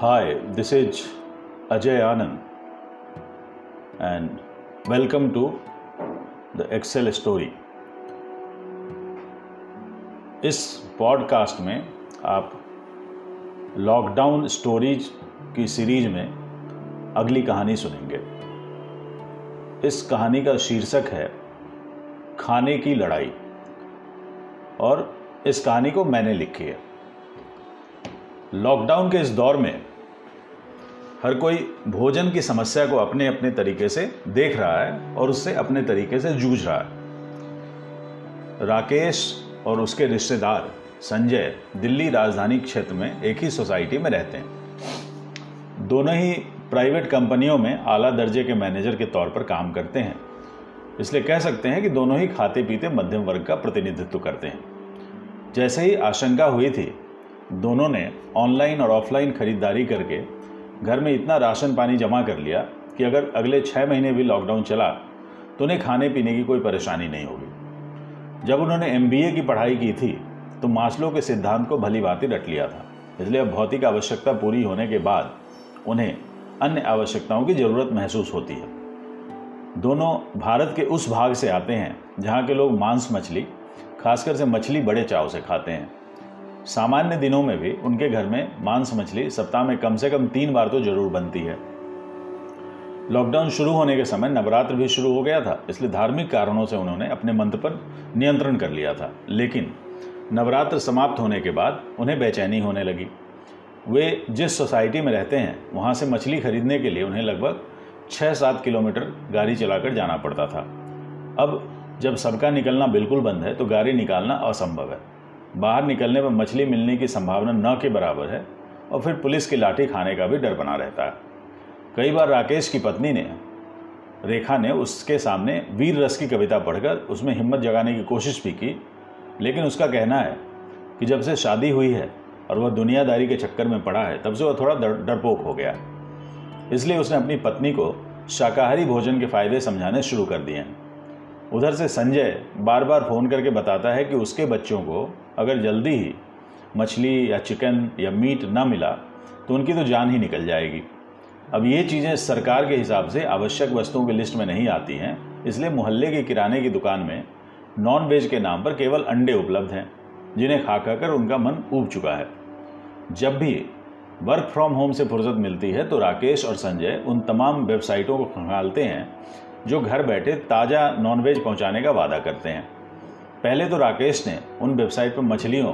Hi, this is Ajay Anand, and welcome to the Excel Story. इस podcast में आप lockdown stories की series में अगली कहानी सुनेंगे। इस कहानी का शीर्षक है खाने की लड़ाई। और इस कहानी को मैंने लिखी है। लॉकडाउन के इस दौर में हर कोई भोजन की समस्या को अपने अपने तरीके से देख रहा है और उससे अपने तरीके से जूझ रहा है। राकेश और उसके रिश्तेदार संजय दिल्ली राजधानी क्षेत्र में एक ही सोसाइटी में रहते हैं। दोनों ही प्राइवेट कंपनियों में आला दर्जे के मैनेजर के तौर पर काम करते हैं। इसलिए कह सकते हैं कि दोनों ही खाते पीते मध्यम वर्ग का प्रतिनिधित्व करते हैं। जैसे ही आशंका हुई थी, दोनों ने ऑनलाइन और ऑफलाइन खरीदारी करके घर में इतना राशन पानी जमा कर लिया कि अगर अगले छः महीने भी लॉकडाउन चला तो उन्हें खाने पीने की कोई परेशानी नहीं होगी। जब उन्होंने एमबीए की पढ़ाई की थी तो मास्लो के सिद्धांत को भली भांति रट लिया था। इसलिए अब भौतिक आवश्यकता पूरी होने के बाद उन्हें अन्य आवश्यकताओं की ज़रूरत महसूस होती है। दोनों भारत के उस भाग से आते हैं, जहाँ के लोग मांस मछली, खासकर से मछली बड़े चाव से खाते हैं। सामान्य दिनों में भी उनके घर में मांस मछली सप्ताह में कम से कम तीन बार तो ज़रूर बनती है। लॉकडाउन शुरू होने के समय नवरात्र भी शुरू हो गया था, इसलिए धार्मिक कारणों से उन्होंने अपने मंत्र पर नियंत्रण कर लिया था। लेकिन नवरात्र समाप्त होने के बाद उन्हें बेचैनी होने लगी। वे जिस सोसाइटी में रहते हैं, वहाँ से मछली खरीदने के लिए उन्हें लगभग छः सात किलोमीटर गाड़ी चलाकर जाना पड़ता था। अब जब सबका निकलना बिल्कुल बंद है तो गाड़ी निकालना असंभव है। बाहर निकलने पर मछली मिलने की संभावना न के बराबर है और फिर पुलिस की लाठी खाने का भी डर बना रहता है। कई बार राकेश की पत्नी ने, रेखा ने उसके सामने वीर रस की कविता पढ़कर उसमें हिम्मत जगाने की कोशिश भी की, लेकिन उसका कहना है कि जब से शादी हुई है और वह दुनियादारी के चक्कर में पड़ा है, तब से वह थोड़ा डर, डरपोक हो गया। इसलिए उसने अपनी पत्नी को शाकाहारी भोजन के फ़ायदे समझाने शुरू कर दिए हैं। उधर से संजय बार बार फ़ोन करके बताता है कि उसके बच्चों को अगर जल्दी ही मछली या चिकन या मीट ना मिला तो उनकी तो जान ही निकल जाएगी। अब ये चीज़ें सरकार के हिसाब से आवश्यक वस्तुओं की लिस्ट में नहीं आती हैं, इसलिए मोहल्ले के किराने की दुकान में नॉन वेज के नाम पर केवल अंडे उपलब्ध हैं, जिन्हें खा खा कर उनका मन ऊब चुका है। जब भी वर्क फ्रॉम होम से फुर्सत मिलती है तो राकेश और संजय उन तमाम वेबसाइटों को खंगालते हैं, जो घर बैठे ताज़ा नॉनवेज पहुँचाने का वादा करते हैं। पहले तो राकेश ने उन वेबसाइट पर मछलियों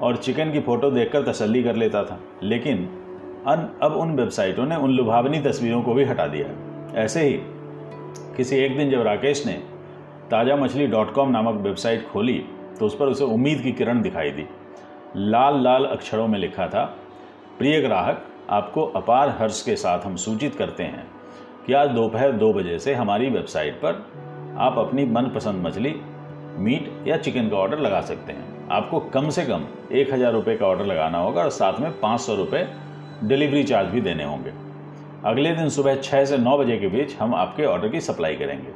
और चिकन की फ़ोटो देखकर तसल्ली कर लेता था, लेकिन अन, अब उन वेबसाइटों ने उन लुभावनी तस्वीरों को भी हटा दिया ऐसे ही, किसी एक दिन जब राकेश ने ताज़ा मछली डॉट कॉम नामक वेबसाइट खोली तो उस पर उसे उम्मीद की किरण दिखाई दी। लाल लाल अक्षरों में लिखा था, प्रिय ग्राहक, आपको अपार हर्ष के साथ हम सूचित करते हैं कि आज दोपहर दो बजे से हमारी वेबसाइट पर आप अपनी मनपसंद मछली मीट या चिकन का ऑर्डर लगा सकते हैं। आपको कम से कम एक हज़ार रुपये का ऑर्डर लगाना होगा और साथ में पाँच सौ रुपये डिलीवरी चार्ज भी देने होंगे। अगले दिन सुबह छः से नौ बजे के बीच हम आपके ऑर्डर की सप्लाई करेंगे।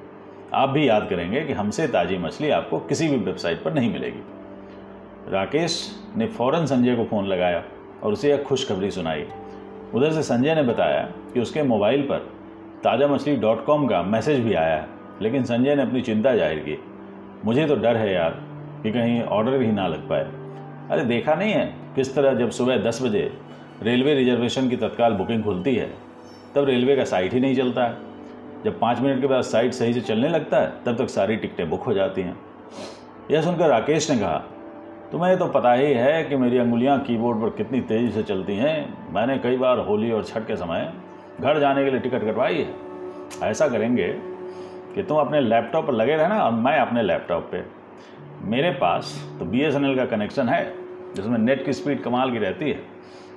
आप भी याद करेंगे कि हमसे ताज़ी मछली आपको किसी भी वेबसाइट पर नहीं मिलेगी। राकेश ने फ़ौरन संजय को फ़ोन लगाया और उसे एक खुशखबरी सुनाई। उधर से संजय ने बताया कि उसके मोबाइल पर ताज़ा मछली डॉट कॉम का मैसेज भी आया है लेकिन संजय ने अपनी चिंता ज़ाहिर की। मुझे तो डर है यार कि कहीं ऑर्डर भी ना लग पाए। अरे देखा नहीं है किस तरह जब सुबह दस बजे रेलवे रिजर्वेशन की तत्काल बुकिंग खुलती है, तब रेलवे का साइट ही नहीं चलता। है जब पाँच मिनट के बाद साइट सही से चलने लगता है, तब तक सारी टिकटें बुक हो जाती हैं। यह सुनकर राकेश ने कहा, तुम्हें तो पता ही है कि मेरी अंगुलियाँ कीबोर्ड पर कितनी तेज़ी से चलती हैं। मैंने कई बार होली और छठ के समय घर जाने के लिए टिकट कटवाई है। ऐसा करेंगे कि तुम अपने लैपटॉप पर लगे रहना और मैं अपने लैपटॉप पे। मेरे पास तो बीएसएनएल का कनेक्शन है, जिसमें नेट की स्पीड कमाल की रहती है।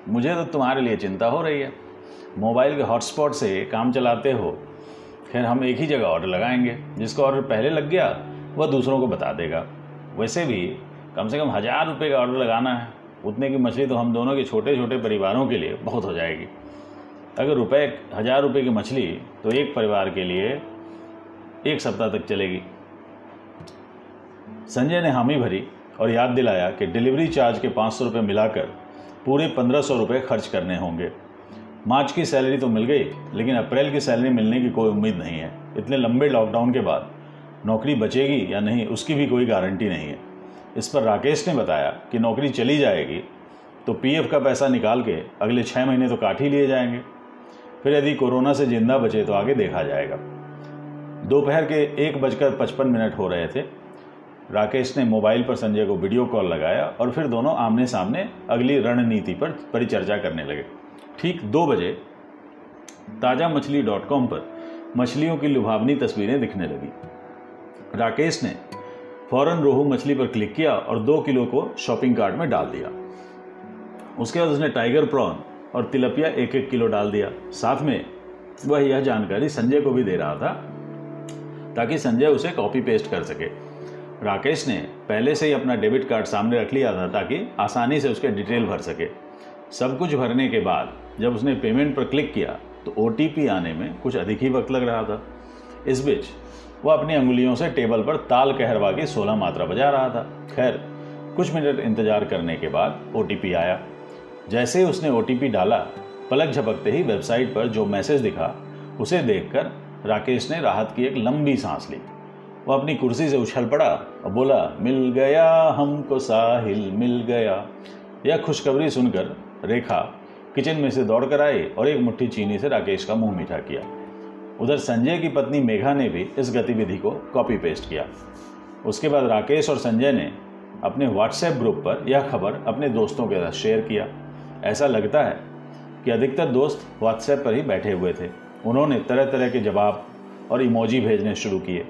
मुझे तो तुम्हारे लिए चिंता हो रही है। मोबाइल के हॉटस्पॉट से काम चलाते हो, फिर हम एक ही जगह ऑर्डर लगाएँगे, जिसका ऑर्डर पहले लग गया, वह दूसरों को बता देगा। वैसे भी कम से कम हज़ार रुपये का ऑर्डर लगाना है। उतने की मछली तो हम दोनों के छोटे छोटे परिवारों के लिए बहुत हो जाएगी। अगर रुपए, हज़ार रुपये की मछली तो एक परिवार के लिए एक सप्ताह तक चलेगी। संजय ने हामी भरी और याद दिलाया कि डिलीवरी चार्ज के पाँच सौ रुपये मिलाकर पूरे पंद्रह सौ रुपये खर्च करने होंगे। मार्च की सैलरी तो मिल गई, लेकिन अप्रैल की सैलरी मिलने की कोई उम्मीद नहीं है। इतने लंबे लॉकडाउन के बाद नौकरी बचेगी या नहीं, उसकी भी कोई गारंटी नहीं है। इस पर राकेश ने बताया कि नौकरी चली जाएगी तो पीएफ का पैसा निकाल के अगले छः महीने तो काट ही लिए जाएँगे। फिर यदि कोरोना से ज़िंदा बचे तो आगे देखा जाएगा। दोपहर के एक बजकर पचपन मिनट हो रहे थे। राकेश ने मोबाइल पर संजय को वीडियो कॉल लगाया और फिर दोनों आमने सामने अगली रणनीति पर परिचर्चा करने लगे। ठीक दो बजे ताज़ा मछली डॉट कॉम पर मछलियों की लुभावनी तस्वीरें दिखने लगी। राकेश ने फ़ौरन रोहू मछली पर क्लिक किया और दो किलो को शॉपिंग कार्ट में डाल दिया। उसके बाद उसने टाइगर प्रॉन और तिलपिया एक एक किलो डाल दिया। साथ में वह यह जानकारी संजय को भी दे रहा था ताकि संजय उसे कॉपी पेस्ट कर सके। राकेश ने पहले से ही अपना डेबिट कार्ड सामने रख लिया था ताकि आसानी से उसके डिटेल भर सके। सब कुछ भरने के बाद जब उसने पेमेंट पर क्लिक किया तो ओटीपी आने में कुछ अधिक ही वक्त लग रहा था। इस बीच वह अपनी अंगुलियों से टेबल पर ताल कहरवा की सोलह मात्रा बजा रहा था। खैर, कुछ मिनट इंतज़ार करने के बाद ओटीपी आया। जैसे ही उसने ओटीपी डाला, पलक झपकते ही वेबसाइट पर जो मैसेज दिखा, उसे देखकर राकेश ने राहत की एक लंबी सांस ली। वो अपनी कुर्सी से उछल पड़ा और बोला, मिल गया हमको साहिल, मिल गया। यह खुशखबरी सुनकर रेखा किचन में से दौड़ कर आई और एक मुट्ठी चीनी से राकेश का मुँह मीठा किया। उधर संजय की पत्नी मेघा ने भी इस गतिविधि को कॉपी पेस्ट किया। उसके बाद राकेश और संजय ने अपने व्हाट्सएप ग्रुप पर यह खबर अपने दोस्तों के साथ शेयर किया। ऐसा लगता है कि अधिकतर दोस्त व्हाट्सएप पर ही बैठे हुए थे। उन्होंने तरह तरह के जवाब और इमोजी भेजने शुरू किए।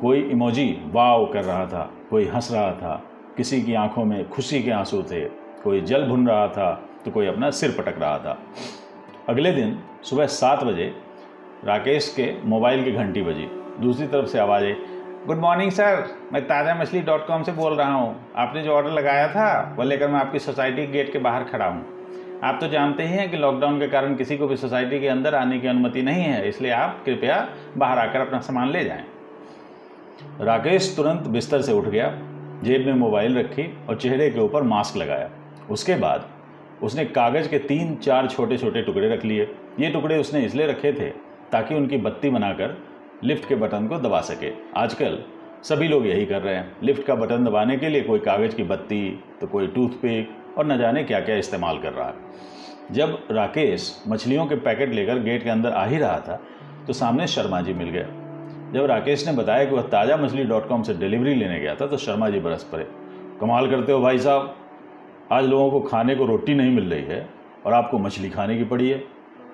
कोई इमोजी वाव कर रहा था, कोई हंस रहा था, किसी की आँखों में खुशी के आँसू थे, कोई जल भुन रहा था तो कोई अपना सिर पटक रहा था। अगले दिन सुबह सात बजे राकेश के मोबाइल की घंटी बजी। दूसरी तरफ़ से आवाज़ आई, गुड मॉर्निंग सर, मैं ताज़ा मछली डॉट कॉम से बोल रहा हूँ। आपने जो ऑर्डर लगाया था वह लेकर मैं आपकी सोसाइटी गेट के बाहर खड़ा हूँ। आप तो जानते ही हैं कि लॉकडाउन के कारण किसी को भी सोसाइटी के अंदर आने की अनुमति नहीं है, इसलिए आप कृपया बाहर आकर अपना सामान ले जाएँ। राकेश तुरंत बिस्तर से उठ गया, जेब में मोबाइल रखी और चेहरे के ऊपर मास्क लगाया। उसके बाद उसने कागज़ के तीन चार छोटे छोटे टुकड़े रख लिए। ये टुकड़े उसने इसलिए रखे थे ताकि उनकी बत्ती बनाकर लिफ्ट के बटन को दबा सके। आजकल सभी लोग यही कर रहे हैं। लिफ्ट का बटन दबाने के लिए कोई कागज़ की बत्ती तो कोई टूथपिक और न जाने क्या क्या इस्तेमाल कर रहा है। जब राकेश मछलियों के पैकेट लेकर गेट के अंदर आ ही रहा था तो सामने शर्मा जी मिल गया जब राकेश ने बताया कि वह ताज़ा मछली डॉट कॉम से डिलीवरी लेने गया था तो शर्मा जी बरस पड़े। कमाल करते हो भाई साहब। आज लोगों को खाने को रोटी नहीं मिल रही है और आपको मछली खाने की पड़ी है।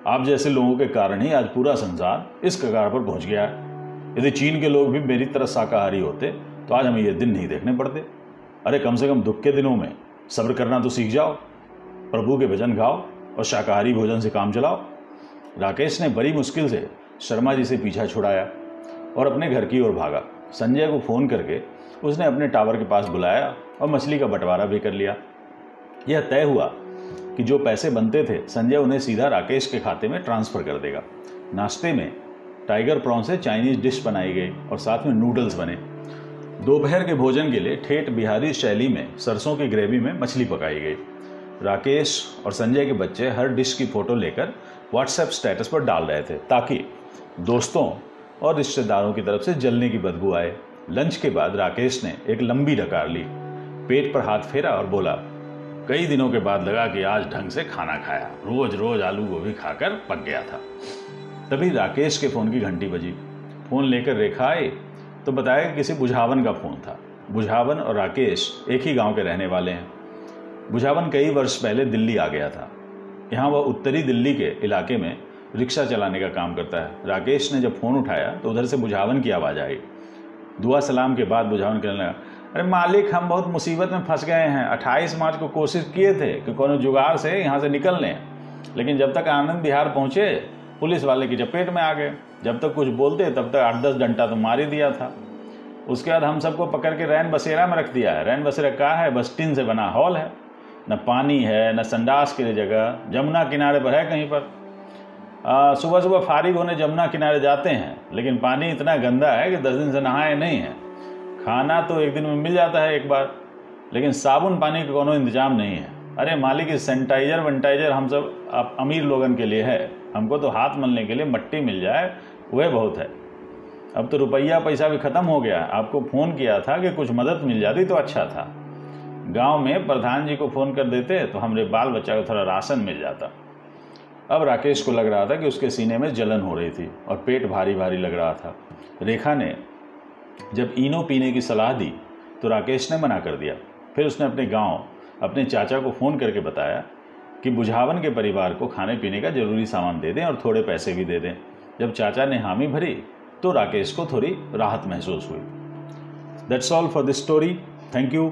आप जैसे लोगों के कारण ही आज पूरा संसार इस कगार पर पहुँच गया है। यदि चीन के लोग भी मेरी तरह शाकाहारी होते तो आज हमें ये दिन नहीं देखने पड़ते। अरे कम से कम दुख के दिनों में सब्र करना तो सीख जाओ, प्रभु के भजन गाओ और शाकाहारी भोजन से काम चलाओ। राकेश ने बड़ी मुश्किल से शर्मा जी से पीछा छुड़ाया और अपने घर की ओर भागा। संजय को फ़ोन करके उसने अपने टावर के पास बुलाया और मछली का बंटवारा भी कर लिया। यह तय हुआ कि जो पैसे बनते थे, संजय उन्हें सीधा राकेश के खाते में ट्रांसफ़र कर देगा। नाश्ते में टाइगर प्रॉन से चाइनीज़ डिश बनाई गई और साथ में नूडल्स बने। दोपहर के भोजन के लिए ठेठ बिहारी शैली में सरसों की ग्रेवी में मछली पकाई गई। राकेश और संजय के बच्चे हर डिश की फ़ोटो लेकर व्हाट्सएप स्टेटस पर डाल रहे थे ताकि दोस्तों और रिश्तेदारों की तरफ़ से जलने की बदबू आए। लंच के बाद राकेश ने एक लंबी डकार ली। पेट पर हाथ फेरा और बोला, कई दिनों के बाद लगा कि आज ढंग से खाना खाया। रोज रोज आलू गोभी खाकर पक गया था। तभी राकेश के फ़ोन की घंटी बजी। फ़ोन लेकर रेखा आए तो बताया कि किसी बुझावन का फ़ोन था। बुझावन और राकेश एक ही गाँव के रहने वाले हैं। बुझावन कई वर्ष पहले दिल्ली आ गया था। यहाँ वह उत्तरी दिल्ली के इलाके में रिक्शा चलाने का काम करता है। राकेश ने जब फ़ोन उठाया तो उधर से बुझावन की आवाज़ आई। दुआ सलाम के बाद बुझावन कहने लगा, अरे मालिक, हम बहुत मुसीबत में फंस गए हैं। 28 मार्च को कोशिश किए थे कि कोनो जुगाड़ से यहाँ से निकल लें। लेकिन जब तक आनंद बिहार पहुँचे पुलिस वाले की चपेट में आ गए। जब तक कुछ बोलते, तब तक आठ दस घंटा तो मार ही दिया था। उसके बाद हम सबको पकड़ के रैन बसेरा में रख दिया है। रैन बसेरा कहा है? बस टिन से बना हॉल है। न पानी है, न संडास के लिए जगह। जमुना किनारे पर है कहीं पर। सुबह सुबह फारिग होने जमुना किनारे जाते हैं, लेकिन पानी इतना गंदा है कि दस दिन से नहाए नहीं है। खाना तो एक दिन में मिल जाता है एक बार, लेकिन साबुन पानी का कोनो इंतज़ाम नहीं है। अरे मालिक सैनिटाइजर, वेंटाइजर हम सब अमीर लोगन के लिए है। हमको तो हाथ मलने के लिए मट्टी मिल जाए, वह बहुत है। अब तो रुपया पैसा भी ख़त्म हो गया। आपको फ़ोन किया था कि कुछ मदद मिल जाती तो अच्छा था। गाँव में प्रधान जी को फ़ोन कर देते तो हमारे बाल बच्चा को थोड़ा राशन मिल जाता। अब राकेश को लग रहा था कि उसके सीने में जलन हो रही थी और पेट भारी भारी लग रहा था। रेखा ने जब इनो पीने की सलाह दी तो राकेश ने मना कर दिया। फिर उसने अपने गाँव, अपने चाचा को फ़ोन करके बताया कि बुझावन के परिवार को खाने पीने का ज़रूरी सामान दे दें और थोड़े पैसे भी दे दें। जब चाचा ने हामी भरी तो राकेश को थोड़ी राहत महसूस हुई। That's all for this story thank you